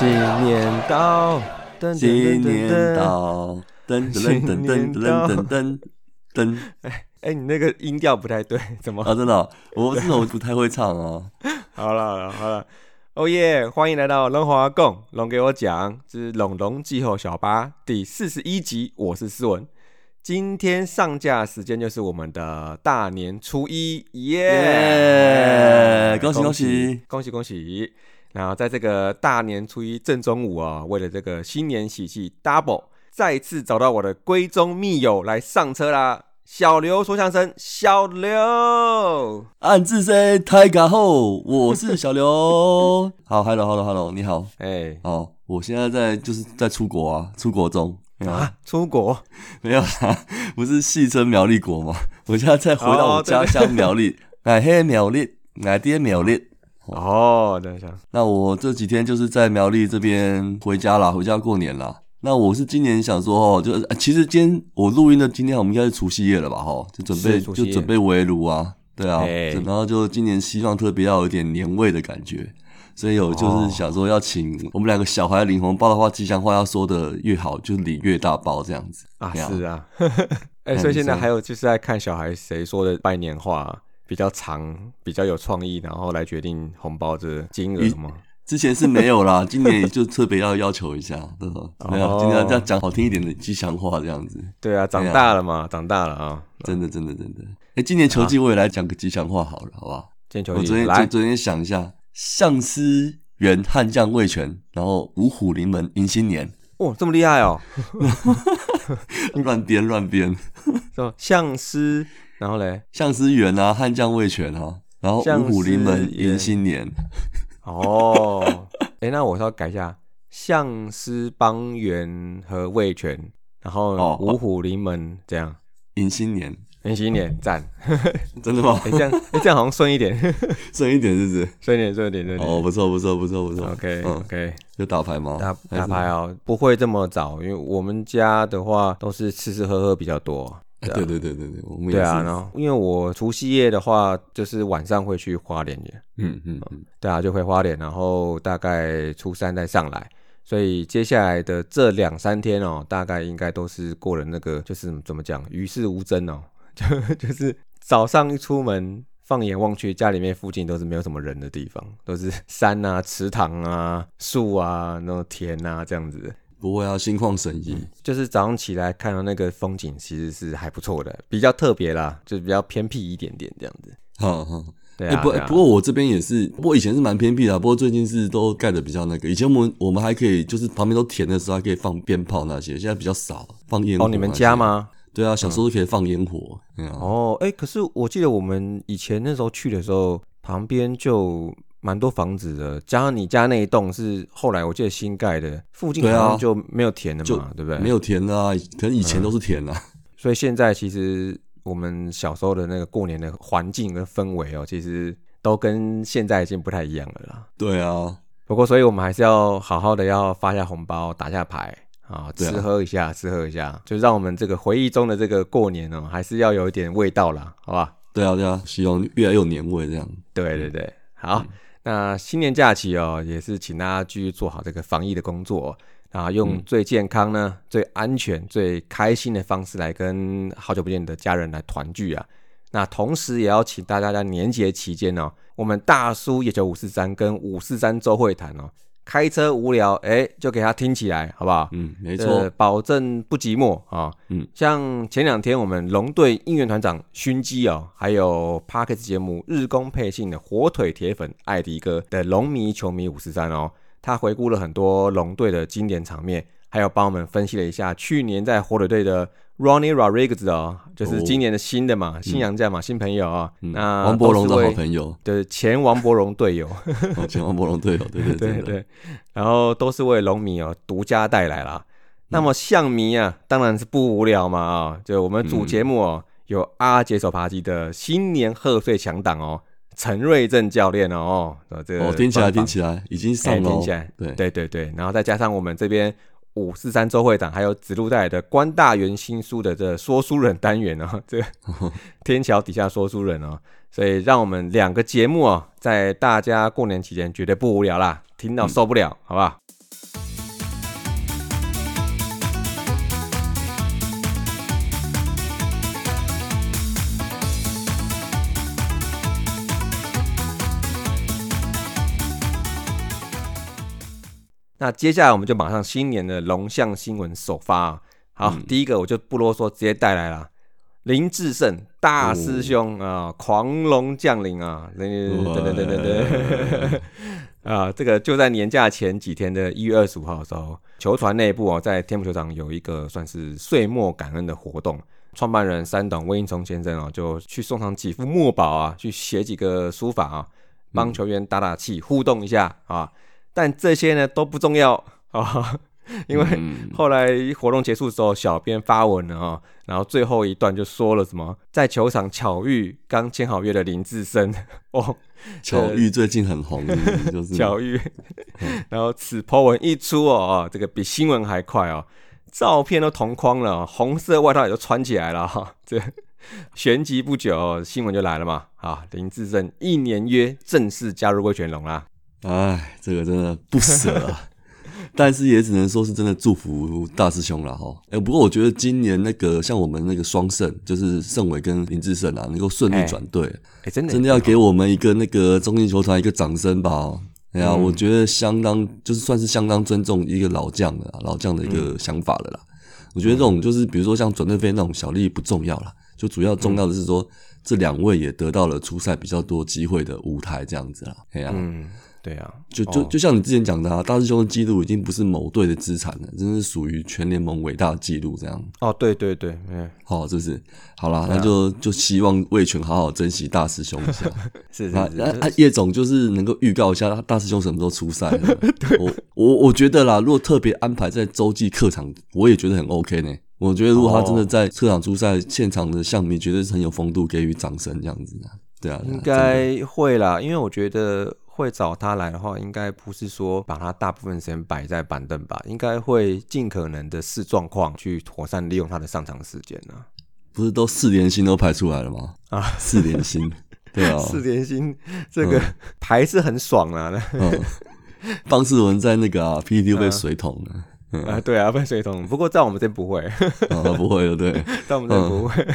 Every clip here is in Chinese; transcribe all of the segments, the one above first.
新年到新年到噔噔噔噔噔。噔噔噔哎你那个音调不太对怎么？啊真的？我这种我不太会唱哦 好了好了好了。哦耶欢迎来到龙华共龙给我讲之龙龙季后小巴第四十一集我是思文。今天上架时间就是我们的大年初一耶！恭喜恭喜。恭喜恭喜。然后在这个大年初一正中午啊，为了这个新年喜气 double，再次找到我的闺中密友来上车啦。小刘说相声，小刘，暗自 say 太敢后，我是小刘。好，hello hello hello，你好。哎、哦，我现在在就是在出国啊，出国中。啊，出国 没有啦，不是戏称苗栗国吗？我现在再回到我家乡苗栗，哎嘿苗栗，哎爹苗栗。哦，等一下，那我这几天就是在苗栗这边回家啦，回家过年啦。那我是今年想说哦，就是、呃其实今天我录音的今天我们应该是除夕夜了吧？哈，就准备就准备围炉啊，对啊，哎然后就今年希望特别要有一点年味的感觉，所以有就是想说要请我们两个小孩领红包的话，吉祥话要说的越好，就领越大包这样子。啊，是啊，哎、嗯所以现在还有就是在看小孩谁说的拜年话比较长、比较有创意，然后来决定红包的金额吗？之前是没有啦，今年就特别要要求一下，对吧？没有，哦今天要讲好听一点的吉祥话这样子。对啊，长大了嘛，长大了啊。真的，真的，真的。哎、今年球季我也来讲个吉祥话好了，好不好？今年球我昨天昨昨天想一下，相思园悍将魏权，然后五虎临门迎新年，哦，这么厉害哦，乱 编乱编。是吧？相思，然后嘞，相思园啊，汉将魏权啊，然后相五虎临门迎新年。哦，哎、那我稍微改一下，相思帮园和魏权，然后哦五虎临门这样，迎新年，迎新年赞。真的吗哎？这样，哎、这样好像顺一点，顺一点是不是？顺一点，顺一点，顺一点。哦，不错不错不错不错。OK 嗯，OK，有打牌吗？打打牌哦，不会这么早，因为我们家的话都是吃吃喝喝比较多。哎对对对对对，我们也对啊，然后因为我除夕夜的话，就是晚上会去花莲耶，嗯嗯嗯，对啊，就回花莲，然后大概初三再上来，所以接下来的这两三天哦，大概应该都是过了那个，就是怎么讲，与世无争哦，就就是早上一出门。放眼望去，家里面附近都是没有什么人的地方，都是山啊、池塘啊、树啊、那种田啊这样子。不会啊，心旷神怡。就是早上起来看到那个风景，其实是还不错的，比较特别啦，就是比较偏僻一点点这样子。哈哈。对啊，哎、不、不过我这边也是，不过以前是蛮偏僻的啊、不过最近是都盖的比较那个。以前我们我们还可以，就是旁边都田的时候还可以放鞭炮那些，现在比较少放烟火。哦，你们家？吗？对啊，小时候都可以放烟火。哦，哎、可是我记得我们以前那时候去的时候，旁边就蛮多房子的，加上你家那一栋是后来我记得新盖的，附近好像就没有田了嘛，对不对？没有田啊，可能以前都是田啊。所以现在其实我们小时候的那个过年的环境跟氛围哦，其实都跟现在已经不太一样了啦。对啊，不过，所以我们还是要好好的要发下红包，打下牌啊吃喝一下，吃喝一下，就让我们这个回忆中的这个过年哦，还是要有一点味道啦，好吧？对啊，对啊，希望越来越有年味这样。对对对，好，那新年假期哦，也是请大家继续做好这个防疫的工作、哦，啊，用最健康呢、最安全、最开心的方式来跟好久不见的家人来团聚啊。那同时也要请大家在年节期间哦，我们大叔也九五四三跟五四三周会谈哦，开车无聊哎，就给他听起来，好不好？嗯，没没错。保证不寂寞啊。嗯，像前两天我们龙队应援团长熏鸡哦，还有 Parkes 节目日工配信的火腿铁粉艾迪哥的龙迷球迷五十三哦，他回顾了很多龙队的经典场面，还有帮我们分析了一下去年在火腿队的 Ronnie Rodriguez 哦，就是今年的新的嘛，新洋将嘛，新朋友啊、嗯那王伯荣的好朋友，对前王伯荣队友。哦前王伯荣队友，对对 对对，然后都是为龙迷哦独家带来啦。那么象迷啊，当然是不无聊嘛啊、就我们主节目哦，有阿杰手扒鸡的新年贺岁强档哦，陈瑞正教练哦，哦这个哦，听起来听起来已经哎上了哦，听起来，对。对对对，然后再加上我们这边五四三周会长，还有子路带来的关大元新书的这说书人单元哦，这个 天桥底下说书人哦，所以让我们两个节目哦，在大家过年期间绝对不无聊啦，听到受不了，好不好？那接下来我们就马上新年的龙象新闻首发啊。好，第一个我就不啰嗦，直接带来了林志胜大师兄啊，狂龙降临啊，等等等等等等啊，这个就在年假前几天的一月二十五号的时候，球团内部哦，在天府球场有一个算是岁末感恩的活动，创办人三董魏英聪先生哦，就去送上几幅墨宝啊，去写几个书法啊，帮球员打打气，互动一下啊。但这些呢都不重要啊，因为后来活动结束之后，小编发文了啊，然后最后一段就说了什么，在球场巧遇刚签好约的林志升 哦，巧遇最近很红，就是。巧遇，然后此 po 文一出哦，这个比新闻还快哦，照片都同框了，红色外套也都穿起来了哈，这旋即不久新闻就来了嘛，啊，林志升一年约正式加入魏全龙啦。哎，这个真的不舍啊！但是也只能说是真的祝福大师兄了哈。哎，不过我觉得今年那个像我们那个双胜，就是盛伟跟林志胜啊，能够顺利转队，哎，真的真的要给我们一个那个中信球团一个掌声吧！哎呀，我觉得相当就是算是相当尊重一个老将的老将的一个想法了啦。我觉得这种就是比如说像转队费那种小利益不重要了，就主要重要的是说这两位也得到了出赛比较多机会的舞台这样子啦。哎呀。对啊，就就就像你之前讲的啊，大师兄的记录已经不是某队的资产了，真是属于全联盟伟大的记录这样。哦，对对对，嗯，好，是不是？好啦，那就就希望魏权好好珍惜大师兄一下。是 是是，叶总就是能够预告一下大师兄什么时候出赛。我我我觉得啦，如果特别安排在洲际客场，我也觉得很 OK 呢。我觉得如果他真的在客场出赛，现场的象迷绝对是很有风度，给予掌声这样子的。对啊，应该会啦，因为我觉得。会找他来的话，应该不是说把他大部分时间摆在板凳吧，应该会尽可能的视状况去妥善利用他的上场时间呢。不是都四连星都排出来了吗？啊，四连星，对啊，四连星这个排是很爽啊。嗯，方世文在那个啊 PPT 被水桶了。啊，对啊，被水桶。不过在我们这不会，不会的，对，在我们这不会。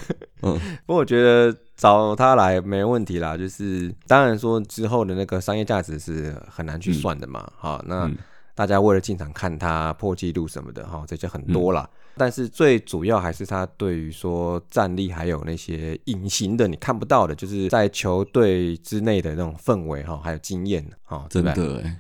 嗯，不过我觉得找他来没问题啦。就是当然说之后的那个商业价值是很难去算的嘛。好，那大家为了进场看他破纪录什么的，哈，这就很多了。但是最主要还是他对于说战力还有那些隐形的你看不到的，就是在球队之内的那种氛围哈，还有经验哈，真的，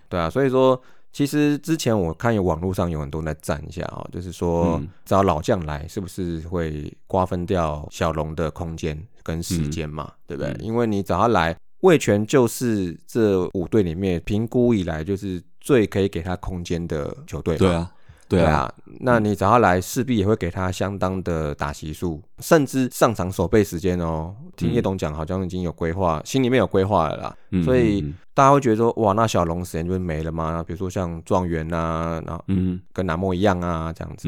对啊，所以说。其实之前我看有网络上有很多人在赞一下啊，就是说找老将来是不是会瓜分掉小龙的空间跟时间嘛，对不对？因为你找他来，魏权就是这五队里面评估以来就是最可以给他空间的球队。对啊。对啊，那你找他来，势必也会给他相当的打席数，甚至上场守备时间哦。听叶董讲，好像已经有规划，心里面有规划了啦。所以大家会觉得说，哇，那小龙时间就会没了吗？比如说像状元啊，然后嗯，跟南莫一样啊，这样子。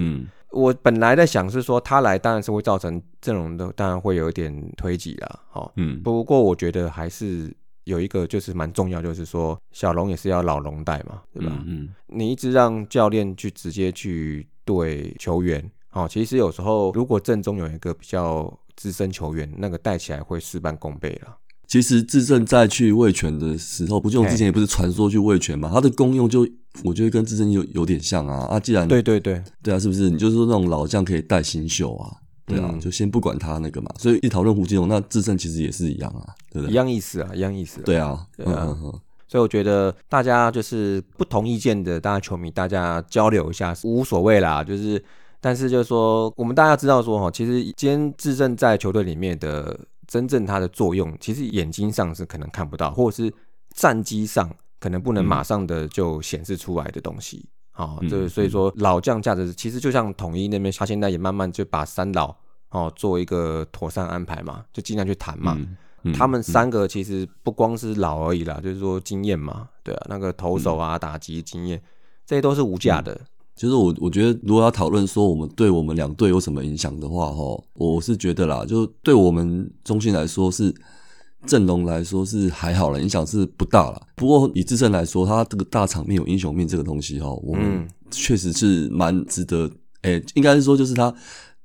我本来在想是说，他来当然是会造成阵容的，当然会有一点推挤啦。好，嗯，不过我觉得还是。有一个就是蛮重要，就是说小龙也是要老龙带嘛，对吧？嗯，你一直让教练去直接去对球员，哦，其实有时候如果正中有一个比较资深球员，那个带起来会事半功倍了。其实智胜在去卫权的时候，不就之前也不是传说去卫权嘛？它的功用就我觉得跟智胜有有点像啊啊！既然对对对对啊，是不是？你就是说那种老将可以带新秀啊？对啊，就先不管他那个嘛，所以一讨论胡金龙，那智胜其实也是一样啊，对不对？一样意思啊，一样意思。对啊，对啊。所以我觉得大家就是不同意见的，大家球迷大家交流一下无所谓啦。就是，但是就是说，我们大家知道说哈，其实今天智胜在球队里面的真正它的作用，其实眼睛上是可能看不到，或者是战机上可能不能马上的就显示出来的东西。好，这所以说老将价值其实就像统一那边，他现在也慢慢就把三老哦做一个妥善安排嘛，就尽量去谈嘛。他们三个其实不光是老而已啦，就是说经验嘛，对啊，那个投手啊、打击经验，这些都是无价的。其实我我觉得，如果要讨论说我们对我们两队有什么影响的话，哈，我是觉得啦，就对我们中心来说是。阵容来说是还好了，影响是不大了。不过以自身来说，他这个大场面有英雄命这个东西哈，我们确实是蛮值得。诶，应该是说就是他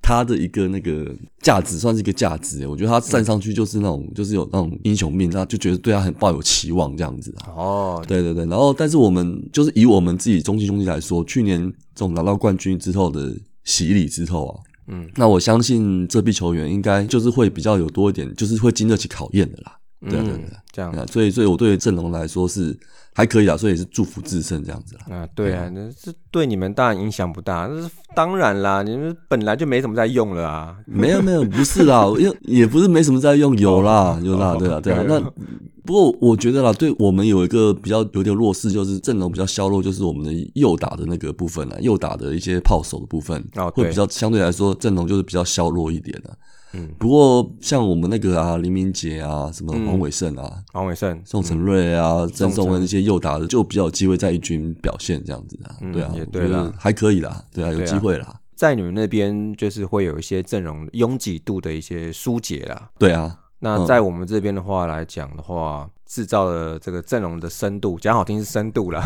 他的一个那个价值，算是一个价值。我觉得他站上去就是那种，就是有那种英雄命，他就觉得对他很抱有期望这样子啊。哦，对对对，然后但是我们就是以我们自己中信兄弟来说，去年这种拿到冠军之后的洗礼之后啊，嗯，那我相信这批球员应该就是会比较有多一点，就是会经得起考验的啦。对对对嗯，这样。啊，所以所以我对阵容来说是还可以啊，所以也是祝福自胜这样子啦。啊，对啊，那这对你们当然影响不大，那是当然啦，你们本来就没什么在用了啊。没有没有，不是啦，因为也不是没什么在用，有啦有啦，对啊对啊。那不过我觉得啦，对我们有一个比较有点弱势，就是阵容比较削弱，就是我们的右打的那个部分啦，右打的一些炮手的部分，哦会比较相对来说阵容就是比较削弱一点的。嗯，不过像我们那个啊，林明杰啊，什么黄伟胜啊，王伟胜，宋承瑞啊、郑宋承颂恩那些右打的，就比较有机会在一军表现这样子啊。嗯对啊，也我觉得对啦还可以啦，对啊，有机会啦。在你们那边就是会有一些阵容拥挤度的一些疏解啦。对啊，那在我们这边的话来讲的话，制造的这个阵容的深度，讲好听是深度啦，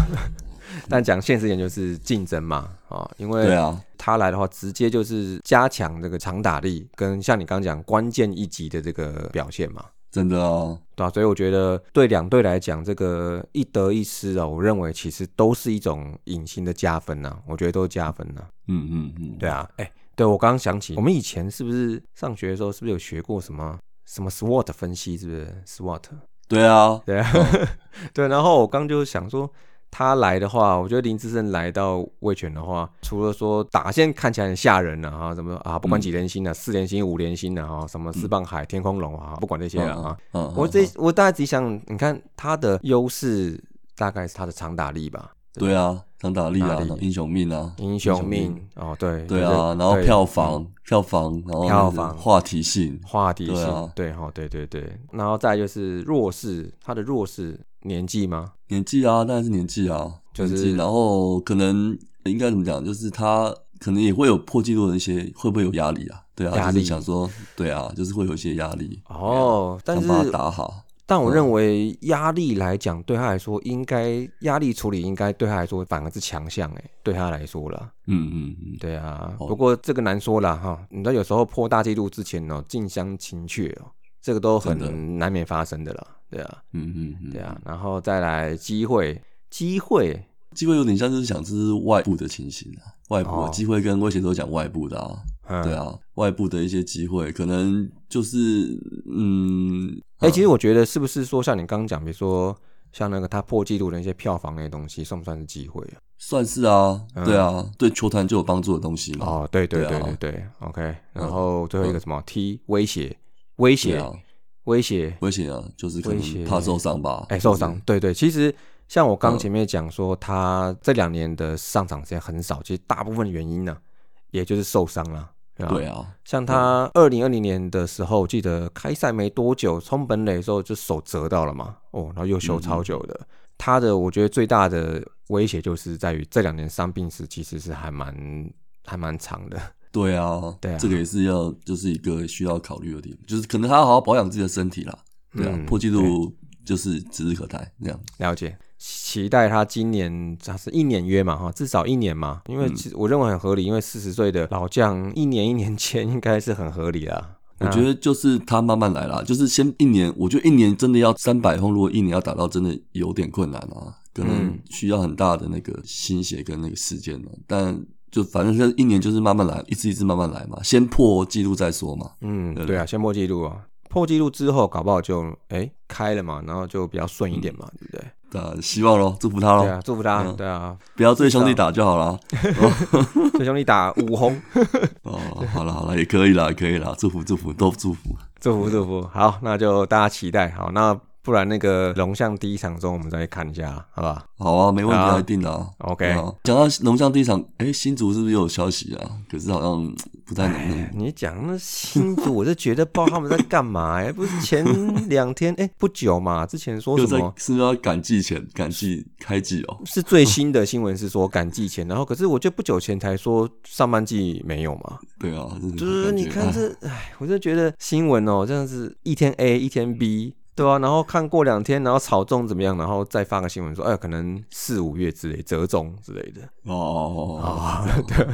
但讲现实一点就是竞争嘛，啊，因为对啊，他来的话，直接就是加强这个长打力，跟像你刚刚讲关键一击的这个表现嘛。真的哦，对啊，所以我觉得对两队来讲，这个一得一失啊，我认为其实都是一种隐形的加分呐、我觉得都是加分呐、嗯嗯嗯，对啊，哎、对我刚刚想起，我们以前是不是上学的时候，是不是有学过什么什么 SWOT 分析？是不是 SWOT？对啊，对啊，对。然后我刚就想说，他来的话，我觉得林志胜来到魏权的话，除了说打线看起来很吓人啊，哈，什么啊，不管几连星啊，四连星、五连星啊，哈，什么四棒海、天空龙啊，不管这些了啊。我这我大概只想，你看他的优势大概是他的长打力吧，对啊，长打力啊，英雄命啊，英雄命哦，对对啊，然后票房票房，然后票房。话题性，话题性对哈，对对对，然后再就是弱势，他的弱势年纪吗？年纪啊，当然是年纪啊，就是然后可能应该怎么讲，就是他可能也会有破纪录的一些，会不会有压力啊？对啊，就压力是想说，对啊，就是会有一些压力，哦，但是想把它打好。但我认为压力来讲，对他来说，应该压力处理应该对他来说反而是强项哎，对他来说啦，嗯嗯嗯，对啊。哦不过这个难说啦哈，你知道有时候破大纪录之前哦，近乡情怯哦，这个都很难免发生的啦，对啊，嗯嗯嗯，对啊。然后再来机会，机会。机会有点像就是想这是外部的情形啊，外部机会跟威胁都讲外部的啊，嗯。对啊，外部的一些机会可能就是嗯，哎、啊其实我觉得是不是说像你刚刚讲，比如说像那个他破纪录的一些票房那些东西，算不算是机会啊？算是啊，嗯。对啊，对球团就有帮助的东西嘛，哦，对对对啊对对对，OK。然后最后一个什么？T 威胁，威对胁啊，威胁，威胁啊，就是可威胁能怕受伤吧，哎、受伤，对对。其实像我刚嗯前面讲说，他这两年的上场时间很少，其实大部分原因呢，也就是受伤了。吧对啊，像他二零二零年的时候，记得开赛没多久，冲本垒的时候就手折到了嘛，哦，然后又休超久的。他的我觉得最大的威胁就是在于这两年伤病史其实是还蛮还蛮长的。对啊，对啊这个也是要就是一个需要考虑的地方，就是可能他要好好保养自己的身体啦，对啊，嗯破纪录就是指日可待这样。了解，期待他今年他是一年约嘛哈，至少一年嘛，因为其实我认为很合理，因为四十岁的老将一年一年签应该是很合理啦。我觉得就是他慢慢来啦，就是先一年，我觉得一年真的要三百轰，如果一年要打到，真的有点困难啊，可能嗯需要很大的那个心血跟那个时间呢。但就反正这一年就是慢慢来，一次一次慢慢来嘛，先破纪录再说嘛。嗯，对对？啊，先破纪录啊，破纪录之后搞不好就哎、开了嘛，然后就比较顺一点嘛，对不对？那希望咯，祝福他咯，对啊，祝福他，嗯。对啊，不要对兄弟打就好了。对兄弟打五红，哦，好了好了，也可以啦，也可以了，祝福祝福都祝福。祝福 祝福，好，那就大家期待，好，那不然那个龙象第一场中我们再看一下，好吧好啊，没问题一定的啊。？OK，讲到龙象第一场，哎，新竹是不是又有消息啊？可是好像不太能。你讲那新竹，我就觉得不知道他们在干嘛 哎、不是前两天哎、不久嘛，之前说什么？是不是要赶季前赶季开季哦？是最新的新闻是说赶季前，然后可是我就不久前才说上半季没有嘛，对啊，就是你看这，哎，我就觉得新闻哦，这样子一天 A 一天 B，对啊，然后看过两天，然后草中怎么样，然后再发个新闻说，哎，可能四五月之类折中之类的。哦哦哦 对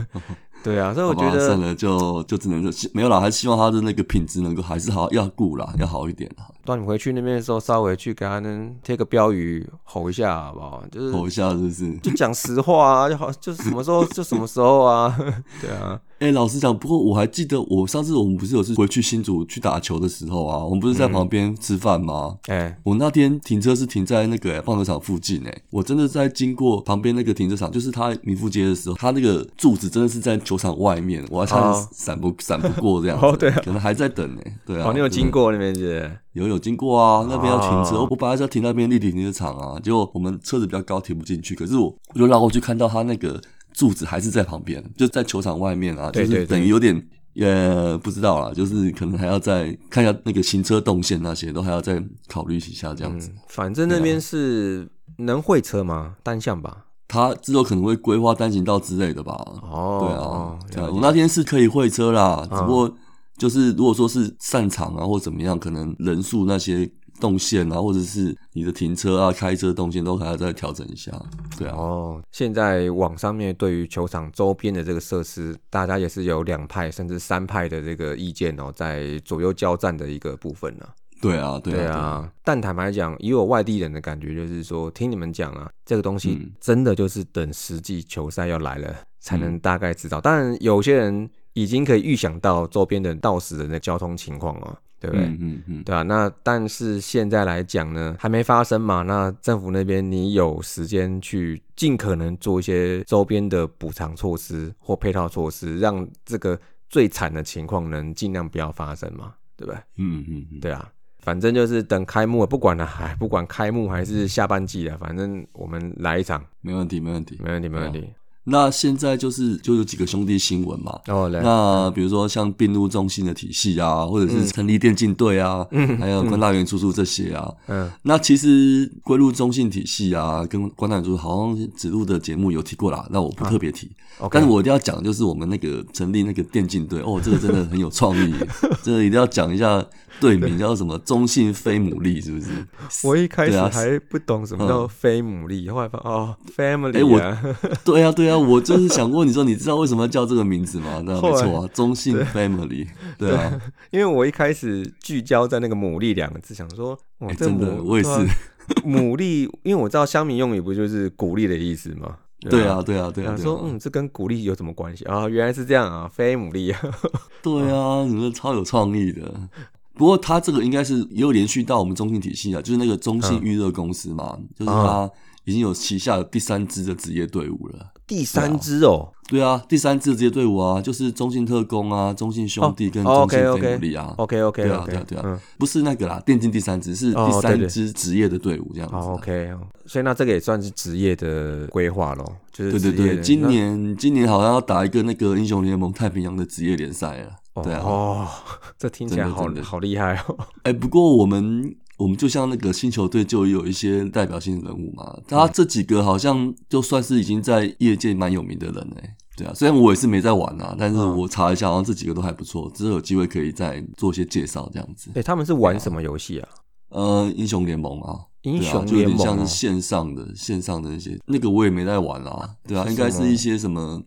对啊，所以我觉得算了，就就只能就没有啦，还是希望他的那个品质能够还是好要顾啦，要好一点啦，当你回去那边的时候，稍微去给他们贴个标语吼一下，好不好？就是吼一下是不是？就讲实话啊，就好，就是什么时候就什么时候啊，对啊，哎、老实讲，不过我还记得我上次我们不是有次回去新竹去打球的时候啊，我们不是在旁边吃饭吗？哎、我那天停车是停在那个、棒球场附近诶、我真的在经过旁边那个停车场，就是他民富街的时候，他那个柱子真的是在球场外面，我还差哦点闪不闪不过这样子，哦对啊可能还在等呢、对啊，哦，你有经过？那边是是？有有经过啊，那边要停车，哦我本来是要停那边立体停车场啊，结果我们车子比较高停不进去，可是我我就绕过去看到他那个柱子还是在旁边，就在球场外面啊，就是等于有点。呃，不知道啦，就是可能还要再看一下那个行车动线那些，都还要再考虑一下这样子。嗯，反正那边是能会车吗？单向吧？他之后可能会规划单行道之类的吧？哦，对啊哦，对啊，我那天是可以会车啦，嗯只不过就是如果说是散场啊或怎么样，可能人数那些动线啊，或者是你的停车啊、开车动线都还要再调整一下。对啊，哦，现在网上面对于球场周边的这个设施，大家也是有两派甚至三派的这个意见哦，在左右交战的一个部分呢、对啊，对啊，对啊，但坦白讲，以我外地人的感觉，就是说，听你们讲啊，这个东西嗯。真的就是等实际球赛要来了，才能大概知道。当然，有些人已经可以预想到周边的到时的那交通情况了，对不对？嗯嗯嗯，对啊，那但是现在来讲呢，还没发生嘛。那政府那边你有时间去尽可能做一些周边的补偿措施或配套措施，让这个最惨的情况能尽量不要发生嘛，对不对？嗯嗯嗯，对啊，反正就是等开幕了，不管了，哎，不管开幕还是下半季了，反正我们来一场，没问题，没问题。没问题，没问题。那现在就是就有几个兄弟新闻嘛，哦，来，那比如说像并入中心的体系啊，或者是成立电竞队啊，还有关大元叔叔这些啊，嗯，那其实归入中信体系啊，跟关大元叔叔好像指路的节目有提过啦，那我不特别提。OK 但是我一定要讲，就是我们那个成立那个电竞队，哦，这个真的很有创意，这个一定要讲一下队名叫什么中信飞牡蛎，是不是？我一开始还不懂什么叫非牡蛎，后来发现哦，family 哎我啊，对啊，对啊，我就是想问，你说你知道为什么要叫这个名字吗？那 没错啊，中性 Family，对啊，因为我一开始聚焦在那个牡蛎两个字，想说，哇，真的我也是啊牡蛎，因为我知道乡民用语不就是鼓励的意思吗？对啊，对啊，对啊，说嗯，这跟鼓励有什么关系啊？原来是这样啊，非牡蛎啊，对啊，你们超有创意的。不过他这个应该是也有连续到我们中信体系啊，就是那个中信预热公司嘛，就是他已经有旗下的第三支的职业队伍了。第三支哦，对啊，第三支的职业队伍啊，就是中信特工啊、中信兄弟跟哦中信牡蛎啊。OK OK 对啊，对啊，对啊。嗯，，不是那个啦，电竞第三支是第三支职业的队伍这样子 OK，哦。所以那这个也算是职业的规划咯，就是对对对，今年今年好像要打一个那个英雄联盟太平洋的职业联赛了。对啊，哦，这听起来好好厉害哦，哎、不过我们我们就像那个星球队就有一些代表性人物嘛，他这几个好像就算是已经在业界蛮有名的人哎、对啊，虽然我也是没在玩啊，但是嗯我查一下，好像这几个都还不错，之后有机会可以再做一些介绍这样子。哎，他们是玩什么游戏啊？呃，英雄联盟啊，对啊，英雄就有点联盟哦像是线上的线上的那些，那个我也没在玩啦，对啊，应该是一些什么，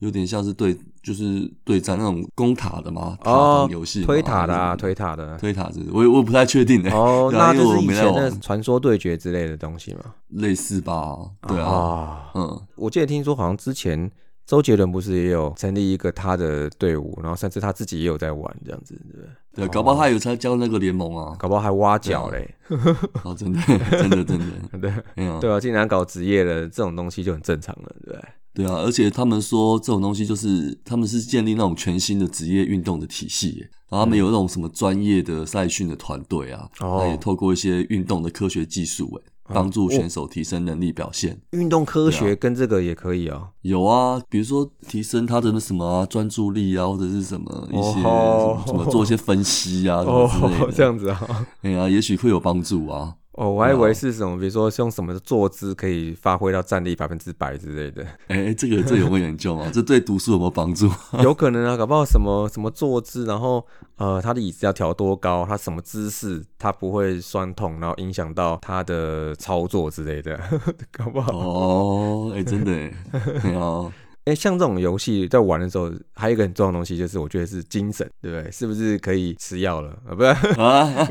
有点像是对，就是对战那种攻塔的嘛，塔哦防游戏，推塔的啊，推塔的。推塔是，我我不太确定的、哦，那就是以前的传说对决之类的东西嘛。类似吧，对啊，啊，嗯，我记得听说好像之前周杰伦不是也有成立一个他的队伍，然后甚至他自己也有在玩这样子，对不对？对，搞不好他有参加那个联盟啊，搞不好还挖角嘞，哦，真的，真的，真的，对。对啊，竟然搞职业的这种东西就很正常了，对不对？对啊，而且他们说这种东西就是他们是建立那种全新的职业运动的体系耶，然后他们有那种什么专业的赛训的团队啊，哦那也透过一些运动的科学技术，哎，帮助选手提升能力表现。运动科啊学跟这个也可以哦。有啊，比如说提升他的那什么啊专注力啊，或者是什么一些哦什么做一些分析啊，什么之类哦的，，这样子啊。哎呀，也许会有帮助啊。哦，我还以为是什么，比如说是用什么坐姿可以发挥到战力百分之百之类的，哎，这个这有没有研究啊？这对读书有没有帮助？有可能啊，搞不好什么什么坐姿，然后呃，他的椅子要调多高，他什么姿势，他不会酸痛，然后影响到他的操作之类的，搞不好。哦，哎，真的哎，哎呀，哎，像这种游戏在玩的时候，还有一个很重要的东西，就是我觉得是精神，对不对？是不是可以吃药了啊？不是啊，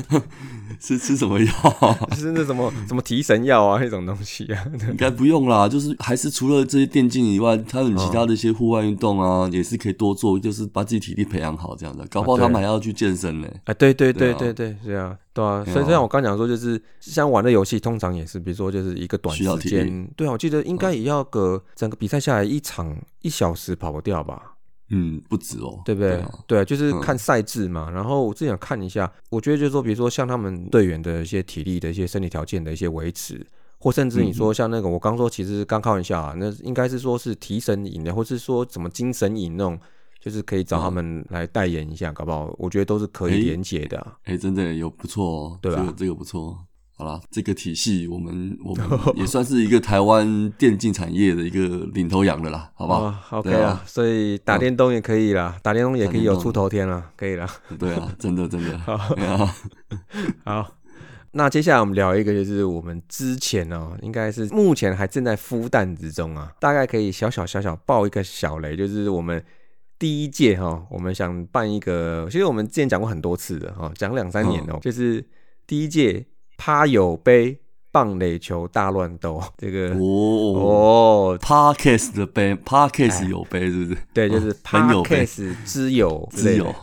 吃吃什么药？是那什么什么提神药啊那种东西啊？应该不用啦，就是还是除了这些电竞以外，他们其他的一些户外运动啊，也是可以多做，就是把自己体力培养好这样的。搞不好他们还要去健身呢。啊，对对对对对，是啊，对啊。所以像我刚讲说，就是像玩的游戏，通常也是，比如说就是一个短时间，对啊，我记得应该也要个整个比赛下来一场一小时跑不掉吧。嗯，不止哦，对不对？对，就是看赛制嘛。然后我之前看一下，我觉得就是说，比如说像他们队员的一些体力的一些身体条件的一些维持，或甚至你说像那个我刚说，其实刚开玩笑啊，那应该是说是提神饮的，或是说什么精神饮那种，就是可以找他们来代言一下，搞不好？我觉得都是可以连接的。哎，真的有不错哦，对吧？这个不错。好了，这个体系我们我们 也算是一个台湾电竞产业的一个领头羊的啦，好不好？OK 啊，所以打电动也可以啦，打电动也可以有出头天了，可以了。对啊，真的真的。好，好，那接下来我们聊一个，就是我们之前哦，应该是目前还正在孵蛋之中啊，大概可以小小小小爆一个小雷，就是我们第一届哈，我们想办一个，其实我们之前讲过很多次的哈，讲两三年哦，就是第一届。趴友杯棒垒球大乱斗，这个哦哦，Parkes 的杯，Parkes 有杯是不是？对，就是 Parkes 之友之友。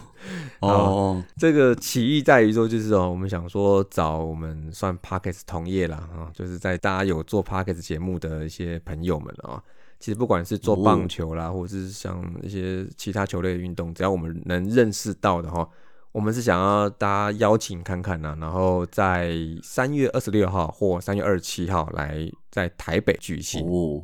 哦，这个起义在于说，就是哦，我们想说找我们算 Parkes 同业啦啊，就是在大家有做 Parkes 节目的一些朋友们啊，其实不管是做棒球啦，或者是像一些其他球类运动，只要我们能认识到的哈。我们是想要大家邀请看看呢，然后在三月二十六号或三月二十七号来在台北举行。哦，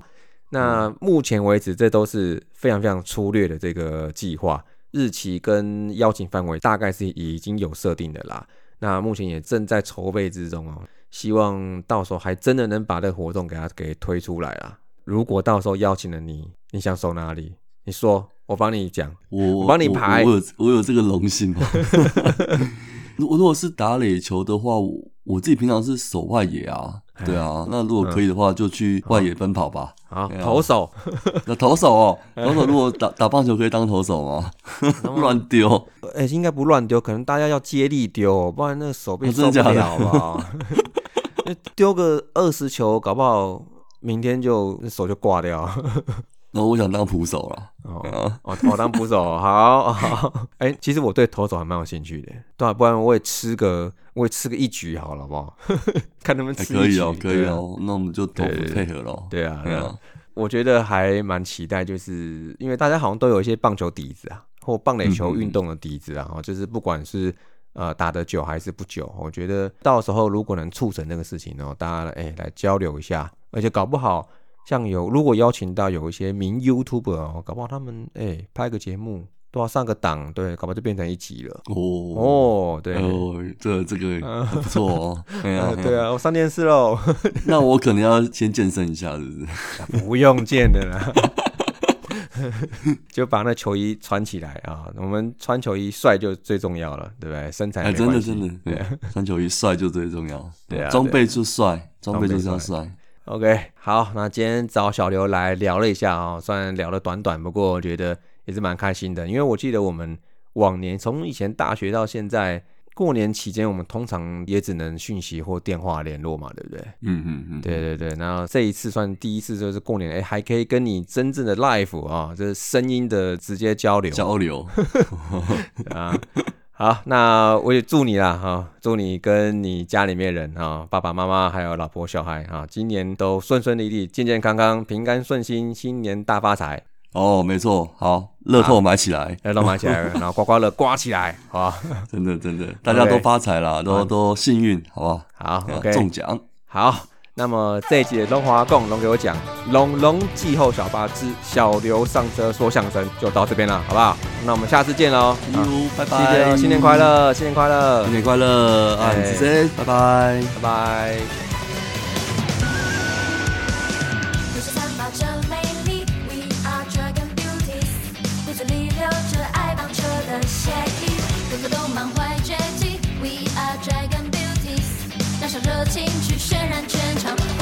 那目前为止这都是非常非常粗略的这个计划，日期跟邀请范围大概是已经有设定的啦。那目前也正在筹备之中哦，希望到时候还真的能把这个活动给它给推出来啊。如果到时候邀请了你，你想守哪里？你说。我帮你讲，我我帮你排，我有我有这个荣幸。如如果是打垒球的话，我我自己平常是守外野啊，对啊。那如果可以的话，就去外野奔跑吧。啊，投手，那投手哦，投手如果打打棒球可以当投手吗？乱丢？哎，应该不乱丢，可能大家要接力丢，不然那个手被受不了吧？丢个二十球，搞不好明天就手就挂掉。那我想当捕手了，哦，我当捕手，好好。哎，其实我对投手还蛮有兴趣的，对啊，不然我也吃个，我也吃个一局好了，好不好？看能不能吃可以哦，可以哦，那我们就都配合喽。对啊，对啊，我觉得还蛮期待，就是因为大家好像都有一些棒球底子啊，或棒垒球运动的底子啊，就是不管是呃打的久还是不久，我觉得到时候如果能促成这个事情呢，大家哎来交流一下，而且搞不好。像有如果邀请到有一些名 YouTuber 哦，搞不好他们哎拍个节目都要上个档，对，搞不好就变成一集了。哦哦，对，哦，这这个 不错哦。对啊，对啊，我上电视喽。那我可能要先健身一下，是不是？不用健的啦，就把那球衣穿起来啊。我们穿球衣帅就最重要了，对不对？身材哎，真的真的，对，穿球衣帅就最重要。对啊，装备就帅，装备就是要帅。OK，好，那今天找小刘来聊了一下啊，虽然聊的短短，不过我觉得也是蛮开心的，因为我记得我们往年从以前大学到现在，过年期间我们通常也只能讯息或电话联络嘛，对不对？嗯嗯嗯，对对对，然后这一次算第一次，就是过年哎，还可以跟你真正的 live 啊，就是声音的直接交流交流 啊。好，那我也祝你啦哈，祝你跟你家里面人啊，爸爸妈妈还有老婆小孩啊，今年都顺顺利利、健健康康、平安顺心，新年大发财。哦，没错，好，乐透买起来，乐透买起来，然后刮刮乐刮起来，好吧？真的真的，大家都发财了，都 都幸运，好不好？好，OK，中奖，好。那么这一集的龙华共龙给我讲龙龙季后小八之小刘上车说相声就到这边了，好不好？那我们下次见喽，拜拜，新年快乐，新年快乐，新年快乐，啊，拜拜，拜拜。带上热情去渲染全场。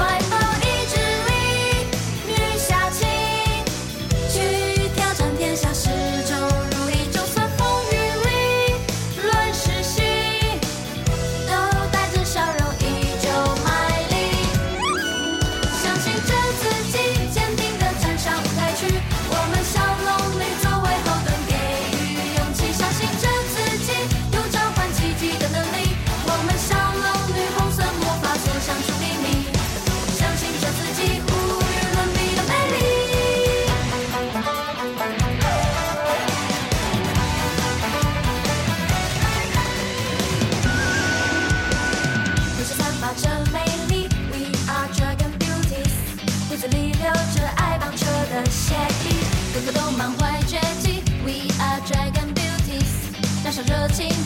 watching